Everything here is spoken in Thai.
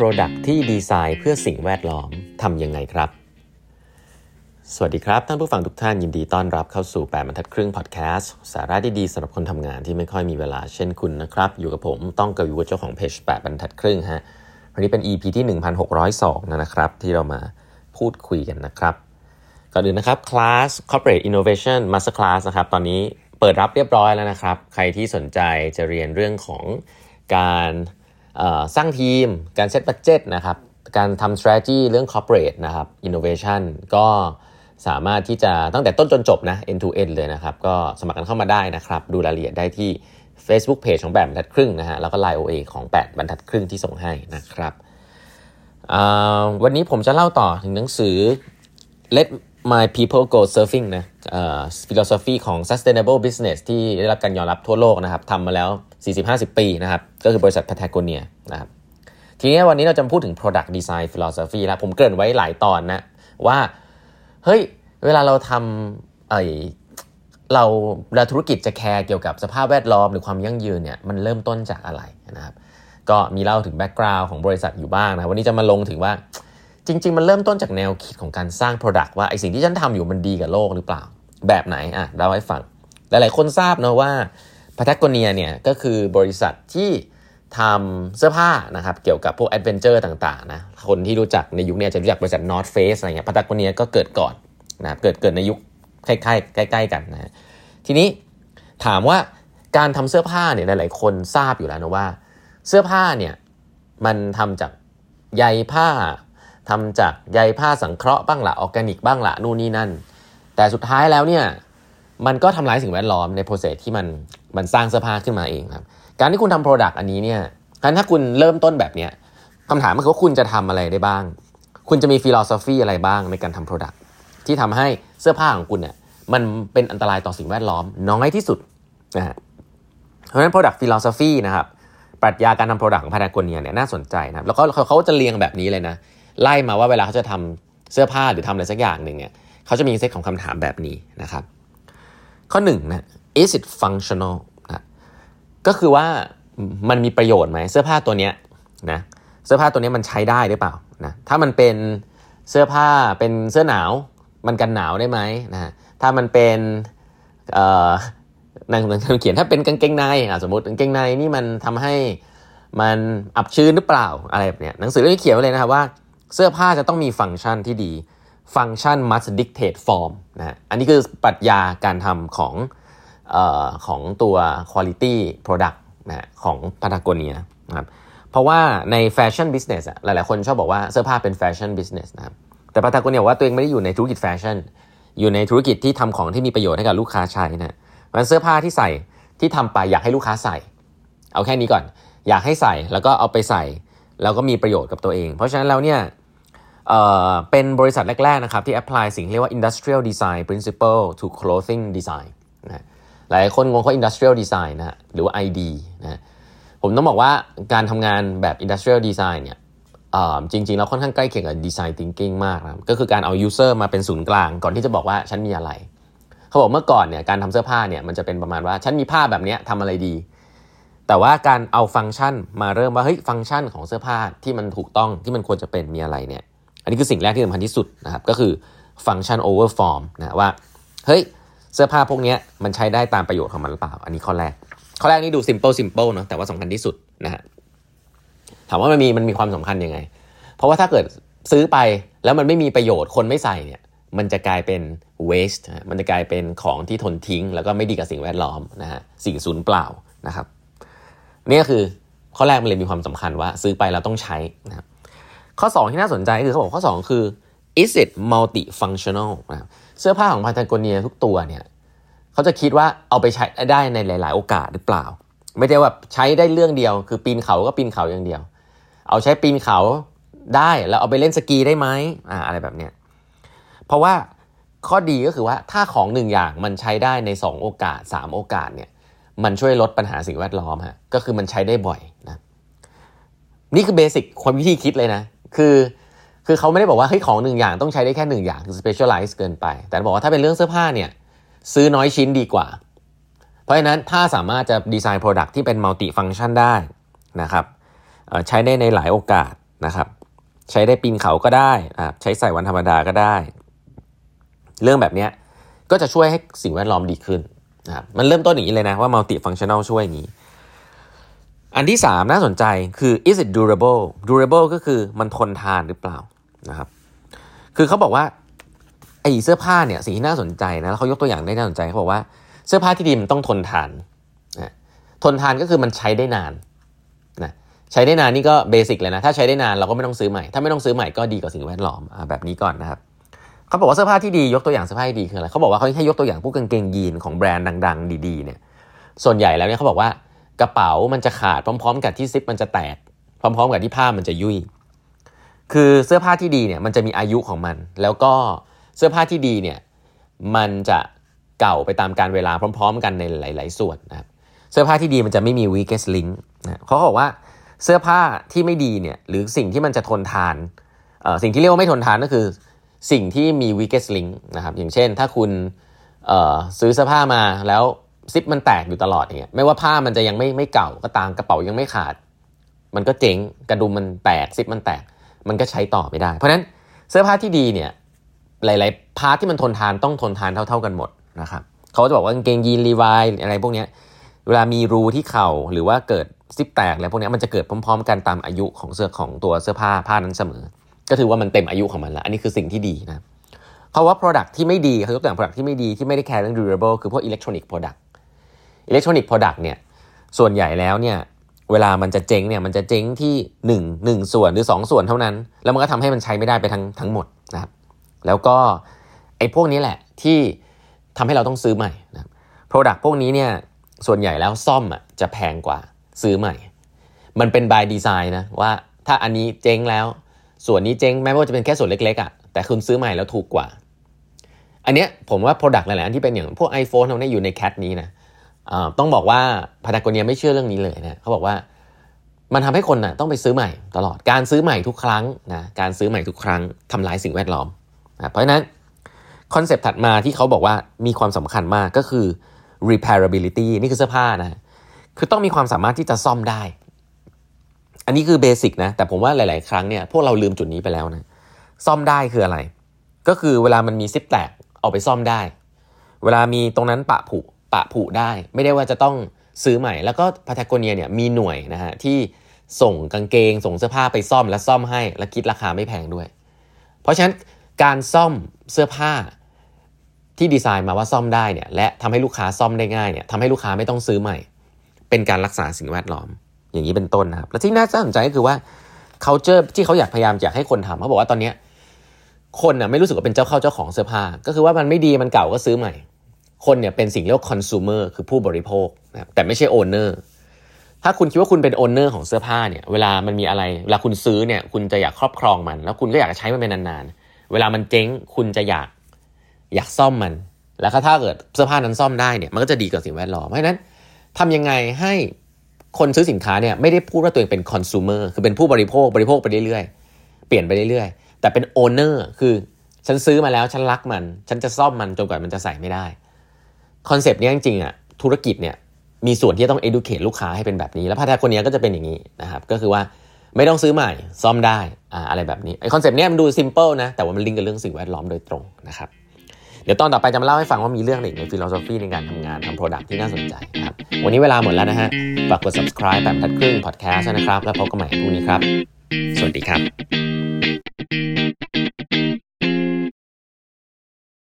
Product ที่ดีไซน์เพื่อสิ่งแวดล้อมทำยังไงครับ สวัสดีครับท่านผู้ฟังทุกท่านยินดีต้อนรับเข้าสู่ 8บรรทัดครึ่งพอดแคสต์สาระดีๆสำหรับคนทำงานที่ไม่ค่อยมีเวลาเช่นคุณนะครับ อยู่กับผมต้องกวีวุฒิเจ้าของเพจ8บรรทัดครึ่งฮะวันนี้เป็น EP ที่ 1602 นะครับ ที่เรามาพูดคุยกันนะครับ ก่อนอื่นนะครับคลาส Corporate Innovation Master Class นะครับ ตอนนี้เปิดรับเรียบร้อยแล้วนะครับ ใครที่สนใจจะเรียนเรื่องของการ สร้างทีม การเซตบัตเจ็ตนะครับ การทำ strategy เรื่อง corporate นะครับ innovation ก็สามารถที่จะตั้งแต่ต้นจนจบนะ end to end เลยนะครับ ก็สมัครกันเข้ามาได้นะครับ ดูรายละเอียดได้ที่ Facebook Page ของแบบบรรทัดครึ่งนะฮะ แล้วก็ Line OA ของ 8 บรรทัดครึ่งที่ส่งให้นะครับ วันนี้ผมจะเล่าต่อถึงหนังสือ Let My People Go Surfing นะ philosophy ของ sustainable business ที่ได้รับการยอมรับทั่วโลกนะครับทำมาแล้ว 40-50 ปีนะครับ ก็คือบริษัท Patagonia นะครับ ทีนี้วันนี้เราจะพูดถึง product design philosophy แล้วผมเกริ่นไว้หลายตอนนะ ว่า เฮ้ย เวลาเราทำไอเราเราธุรกิจจะแคร์เกี่ยวกับสภาพแวดล้อมหรือความยั่งยืนเนี่ยมันเริ่มต้นจากอะไรนะครับ ก็มีเล่าถึง background ของบริษัทอยู่บ้างนะวันนี้จะมาลงถึงว่าจริง ๆ มันเริ่มต้นจากแนวคิดของการสร้าง Product ว่าไอสิ่งที่ฉันทำอยู่มันดีกับโลกหรือเปล่า แบบไหนอะเล่าให้ฟัง หลายๆคนทราบนะว่า พัทโกเนียเนี่ยก็คือบริษัทที่ทำเสื้อผ้านะครับเกี่ยวกับพวกแอดเวนเจอร์ต่างๆนะคนที่รู้จักในยุคนี้จะรู้จักบริษัท North Face อะไรเงี้ยพัทโกเนียก็เกิดก่อนนะเกิดเกิดในยุคใกล้ๆใกล้ ๆ กันนะทีนี้ถามว่าการทำเสื้อผ้าเนี่ยหลายๆ คนทราบอยู่แล้วนะว่า เสื้อผ้าเนี่ยมันทำจากใยผ้าทำจากใยผ้าสังเคราะห์บ้างละออร์แกนิกบ้างละนู่นนี่นั่น แต่สุดท้ายแล้วเนี่ย มันก็ทำลายสิ่งแวดล้อมใน process ที่มันมันสร้างเสื้อผ้าขึ้นมาเองครับ การที่คุณทำ product อันนี้เนี่ยการถ้าคุณเริ่มต้นแบบเนี้ยคำถามก็คือว่าคุณจะทำอะไรได้บ้าง คุณจะมี philosophy อะไรบ้างในการทำ product ที่ทำให้เสื้อผ้าของคุณเนี่ยมันเป็นอันตรายต่อสิ่งแวดล้อมน้อยที่สุดนะฮะเพราะฉะนั้น product philosophy นะครับปรัชญาการทำ product ของพาราโกเนียเนี่ยน่าสนใจนะครับแล้วก็เขาจะเรียงแบบนี้เลยนะ ไล่มาว่าเวลาเขาจะทำเสื้อผ้าหรือทำอะไรสักอย่างหนึ่งเนี่ยเขาจะมีเซตของคำถามแบบนี้นะครับ ข้อหนึ่งนะ is it functional นะก็คือว่ามันมีประโยชน์ไหมเสื้อผ้าตัวเนี้ยนะเสื้อผ้าตัวนี้มันใช้ได้หรือเปล่านะถ้ามันเป็นเสื้อผ้าเป็นเสื้อหนาวมันกันหนาวได้ไหมนะถ้ามันเป็นเอ่อนางเขียนถ้าเป็นกางเกงในสมมติกางเกงในนี่มันทำให้มันอับชื้นหรือเปล่าอะไรแบบเนี้ยหนังสือเล่มนี้เขียนไว้เลยนะครับว่าเสื้อผ้าจะต้องมีฟังก์ชันที่ดี function must dictate form นะอันนี้คือปรัชญาการทำของออของตัว quality product นะของพาตาโกเนียนะครับเพราะว่าใน fashion business อะหลายๆคนชอบบอกว่าเสื้อผ้าเป็น fashion business นะครับแต่พาตาโกเนียว่าตัวเองไม่ได้อยู่ในธุรกิจแฟชั่น อยู่ในธุรกิจที่ทำของที่มีประโยชน์ให้กับลูกค้าใช้นะมันเสื้อผ้าที่ใส่ที่ทำไปอยากให้ลูกค้าใส่ เอาแค่นี้ก่อน อยากให้ใส่แล้วก็เอาไปใส่ แล้วก็มีประโยชน์กับตัวเอง เพราะฉะนั้นแล้วเนี่ย เป็นบริษัทแรก ๆ นะครับ ที่ apply สิ่งเรียกว่า industrial design principle to clothing design นะหลายคนงงว่า industrial design นะหรือว่า ID นะผมต้องบอกว่าการทำงานแบบ industrial design เนี่ยจริงๆแล้วค่อนข้างใกล้เคียงกับ design thinking มากนะก็คือการเอา user มาเป็นศูนย์กลาง ก่อนที่จะบอกว่าฉันมีอะไร เขาบอกเมื่อก่อนเนี่ยการทำเสื้อผ้าเนี่ยมันจะเป็นประมาณว่าฉันมีผ้าแบบนี้ทำอะไรดี แต่ว่าการเอาฟังก์ชันมาเริ่มว่าเฮ้ยฟังก์ชันของเสื้อผ้าที่มันถูกต้องที่มันควรจะเป็นมีอะไรเนี่ย อันนี้คือสิ่งแรกที่สำคัญที่สุดนะครับก็คือ function over form นะว่าเฮ้ยเสื้อผ้าพวกนี้มันใช้ได้ตามประโยชน์ของมันหรือเปล่า อันนี้ข้อแรก ข้อแรกนี่ดู simple simple เนาะแต่ว่าสำคัญที่สุดนะฮะถามว่ามันมีมันมีความสำคัญยังไง เพราะว่าถ้าเกิดซื้อไปแล้วมันไม่มีประโยชน์คนไม่ใส่เนี่ยมันจะกลายเป็น waste มันจะกลายเป็นของที่ทนทิ้ง แล้วก็ไม่ดีกับสิ่งแวดล้อมนะฮะสิ่งสูญเปล่านะครับนี่คือข้อแรกมันเลยมีความสำคัญว่า ซื้อไปแล้วต้องใช้นะครับ ข้อ 2 ที่น่าสนใจคือเขาบอกข้อ 2 คือ is it multifunctional นะเสื้อผ้าของพาตาโกเนียทุกตัวเนี่ยเขาจะคิดว่าเอาไปใช้ได้ในหลาย ๆ โอกาสหรือเปล่า ไม่ได้ว่าใช้ได้เรื่องเดียว คือปีนเขาก็ปีนเขาอย่างเดียว เอาใช้ปีนเขาได้แล้วเอาไปเล่นสกีได้ไหมอ่าอะไรแบบเนี้ยเพราะว่าข้อดีก็คือว่าถ้าของหนึ่งอย่างมันใช้ได้ใน 2 โอกาส 3 โอกาสเนี่ยมันช่วยลดปัญหาสิ่งแวดล้อมฮะก็คือมันใช้ได้บ่อยนะนี่คือเบสิกความวิธีคิดเลยนะ คือคือเขาไม่ได้บอกว่าเฮ้ยของหนึ่งอย่างต้องใช้ได้แค่หนึ่งอย่างคือ specialize เกินไป แต่บอกว่าถ้าเป็นเรื่องเสื้อผ้าเนี่ยซื้อน้อยชิ้นดีกว่า เพราะฉะนั้นถ้าสามารถจะดีไซน์ Product ที่เป็น multi function ได้นะครับใช้ได้ในหลายโอกาสนะครับ ใช้ได้ปีนเขาก็ได้นะใช้ใส่วันธรรมดาก็ได้ เรื่องแบบนี้ก็จะช่วยให้สิ่งแวดล้อมดีขึ้นนะครับมันเริ่มต้นอย่างนี้เลยนะว่า multi functional ช่วยอย่างนี้ อันที่ 3 น่าสนใจคือ is it durable durable ก็คือมันทนทานหรือเปล่านะครับ คือเขาบอกว่าไอ้เสื้อผ้าเนี่ยสิ่งที่น่าสนใจนะแล้วเขายกตัวอย่างได้น่าสนใจเขาบอกว่าเสื้อผ้าที่ดีมันต้องทนทานนะทนทานก็คือมันใช้ได้นานนะใช้ได้นานนี่ก็ basic เลยนะถ้าใช้ได้นานเราก็ไม่ต้องซื้อใหม่ถ้าไม่ต้องซื้อใหม่ก็ดีกับสิ่งแวดล้อมเอาแบบนี้ก่อนนะครับเขาบอกว่าเสื้อผ้าที่ดียกตัวอย่างเสื้อผ้าที่ดีคืออะไรเขาบอกว่าเขาให้ยกตัวอย่างพวกกางเกงยีนของแบรนด์ดัง ๆ ดีๆเนี่ยส่วนใหญ่แล้วเนี่ยเขาบอกว่า กระเป๋ามันจะขาดพร้อม ๆ กับที่ซิปมันจะแตก พร้อม ๆ กับที่ผ้ามันจะยุ่ย คือเสื้อผ้าที่ดีเนี่ยมันจะมีอายุของมัน แล้วก็เสื้อผ้าที่ดีเนี่ยมันจะเก่าไปตามการเวลาพร้อม ๆ กันในหลาย ๆ ส่วนนะครับเสื้อผ้าที่ดีมันจะไม่มี weakest link นะเขาบอกว่าเสื้อผ้าที่ไม่ดีเนี่ยหรือสิ่งที่มันจะทนทานสิ่งที่เรียกว่าไม่ทนทานก็คือสิ่งที่มี weakest link นะครับอย่างเช่นถ้าคุณซื้อเสื้อผ้ามาแล้ว ซิปมันแตกอยู่ตลอดอย่างเงี้ยไม่ว่าผ้ามันจะยังไม่ไม่เก่าก็ตามกระเป๋ายังไม่ขาด มันก็เจ๊งกระดุมมันแตกซิปมันแตก มันก็ใช้ต่อไม่ได้ เพราะฉะนั้นเสื้อผ้าที่ดีเนี่ยหลาย ๆ พาร์ทที่มันทนทานต้องทนทานเท่า ๆกันหมดนะครับเขาจะบอกว่ากางเกงยีนรีวายอะไรพวกนี้เวลามีรูที่เข่าหรือว่าเกิดซิปแตกอะไรพวกนี้มันจะเกิดพร้อม ๆ กันตามอายุของเสื้อของตัวเสื้อผ้าผ้านั้นเสมอ ก็ถือว่ามันเต็มอายุของมันแล้วอันนี้คือสิ่งที่ดีนะเขาว่า Product ที่ไม่ดีเขายกตัวอย่าง Product ที่ไม่ดีที่ไม่ได้แคร์เรื่อง durable คือพวก electronic product electronics product เนี่ยส่วนใหญ่แล้วเนี่ยเวลามันจะเจ๊งเนี่ยมันจะเจ๊งที่ 1 1 ส่วนหรือ 2 ส่วนเท่านั้น แล้วมันก็ทำให้มันใช้ไม่ได้ไปทั้งทั้งหมดนะครับแล้วก็ไอ้พวกนี้แหละที่ทำให้เราต้องซื้อใหม่นะ product พวกนี้เนี่ยส่วนใหญ่แล้วซ่อมอะจะแพงกว่าซื้อใหม่ มันเป็น by design นะว่าถ้าอันนี้เจ๊งแล้ว ส่วนนี้เจ๊งแม้ว่าจะเป็นแค่ส่วนเล็กๆอะแต่คุณซื้อใหม่แล้วถูกกว่า อันเนี้ยผมว่า Product หลายๆอันที่เป็นอย่างพวก iPhone เราเนี่ยอยู่ในแคทนี้นะ ต้องบอกว่าพาตากเนียไม่เชื่อเรื่องนี้เลยนะเขาบอกว่ามันทำให้คนนะ่ะต้องไปซื้อใหม่ตลอดการซื้อใหม่ทุกครั้งนะการซื้อใหม่ทุกครั้งทำลายสิ่งแวดล้อมนะเพราะฉะนั้นคอนเซปต์ถัดมาที่เขาบอกว่ามีความสำคัญมากก็คือ repairability นี่คือเสื้อผ้านะคือต้องมีความสามารถที่จะซ่อมได้ อันนี้คือเบสิกนะแต่ผมว่าหลาย ๆ ครั้งเนี่ยพวกเราลืมจุดนี้ไปแล้วนะซ่อมได้คืออะไร ก็คือเวลามันมีซิปแตกเอาไปซ่อมได้ เวลามีตรงนั้นปะผุ ปะผุได้ ไม่ได้ว่าจะต้องซื้อใหม่ แล้วก็พาทากเนียเนี่ยมีหน่วยนะฮะที่ส่งกางเกง ส่งเสื้อผ้าไปซ่อมและซ่อมให้ และคิดราคาไม่แพงด้วย เพราะฉะนั้นการซ่อมเสื้อผ้าที่ดีไซน์มาว่าซ่อมได้เนี่ยและทำให้ลูกค้าซ่อมได้ง่ายเนี่ยทำให้ลูกค้าไม่ต้องซื้อใหม่ เป็นการรักษาสิ่งแวดล้อม อย่างนี้เป็นต้นนะครับ และที่น่าสนใจก็คือว่า culture ที่เขาอยากพยายามอยากให้คนทำเขาบอกว่าตอนนี้คนน่ะไม่รู้สึกว่าเป็นเจ้าเข้าเจ้าของเสื้อผ้าก็คือว่ามันไม่ดีมันเก่าก็ซื้อใหม่ คนเนี่ยเป็นสิ่งเรียกว่า consumer คือผู้บริโภคนะแต่ไม่ใช่ owner ถ้าคุณคิดว่าคุณเป็น owner ของเสื้อผ้าเนี่ยเวลามันมีอะไรเวลาคุณซื้อเนี่ยคุณจะอยากครอบครองมัน แล้วคุณก็อยากใช้มันเป็นนานๆ เวลามันเจ๊งคุณจะอยากอยากซ่อมมัน แล้วถ้าเกิดเสื้อผ้านั้นซ่อมได้เนี่ยมันก็จะดีกับสิ่งแวดล้อมเพราะฉะนั้นทำยังไงให้คนซื้อสินค้าเนี่ยไม่ได้พูดว่าตัวเองเป็น consumer คือเป็นผู้บริโภคบริโภคไปเรื่อยๆ เปลี่ยนไปเรื่อยๆ แต่เป็น owner คือฉันซื้อมาแล้วฉันรักมัน ฉันจะซ่อมมันจนกว่ามันจะใส่ไม่ได้ concept นี้จริงๆอะธุรกิจเนี่ยมีส่วนที่ต้อง educate ลูกค้าให้เป็นแบบนี้ แล้วพาทาคนนี้ก็จะเป็นอย่างนี้นะครับก็คือว่าไม่ต้องซื้อใหม่ซ่อมได้อ่าอะไรแบบนี้ไอ้ concept นี้มันดู simple นะแต่ว่ามันลิงก์กับเรื่องสิ่งแวดล้อมโดยตรงนะครับเดี๋ยวตอนต่อไปจะมาเล่าให้ฟังว่ามีเรื่องอะไรในฟิโลโซฟีในการทำงานทำโปรดักที่น่าสนใจนะครับวันนี้เวลาหมดแล้วนะฮะฝากกด subscribe แบบทัดครึ่ง podcast นะครับ แล้วพบกันใหม่พรุ่งนี้ครับ สวัสดีครับ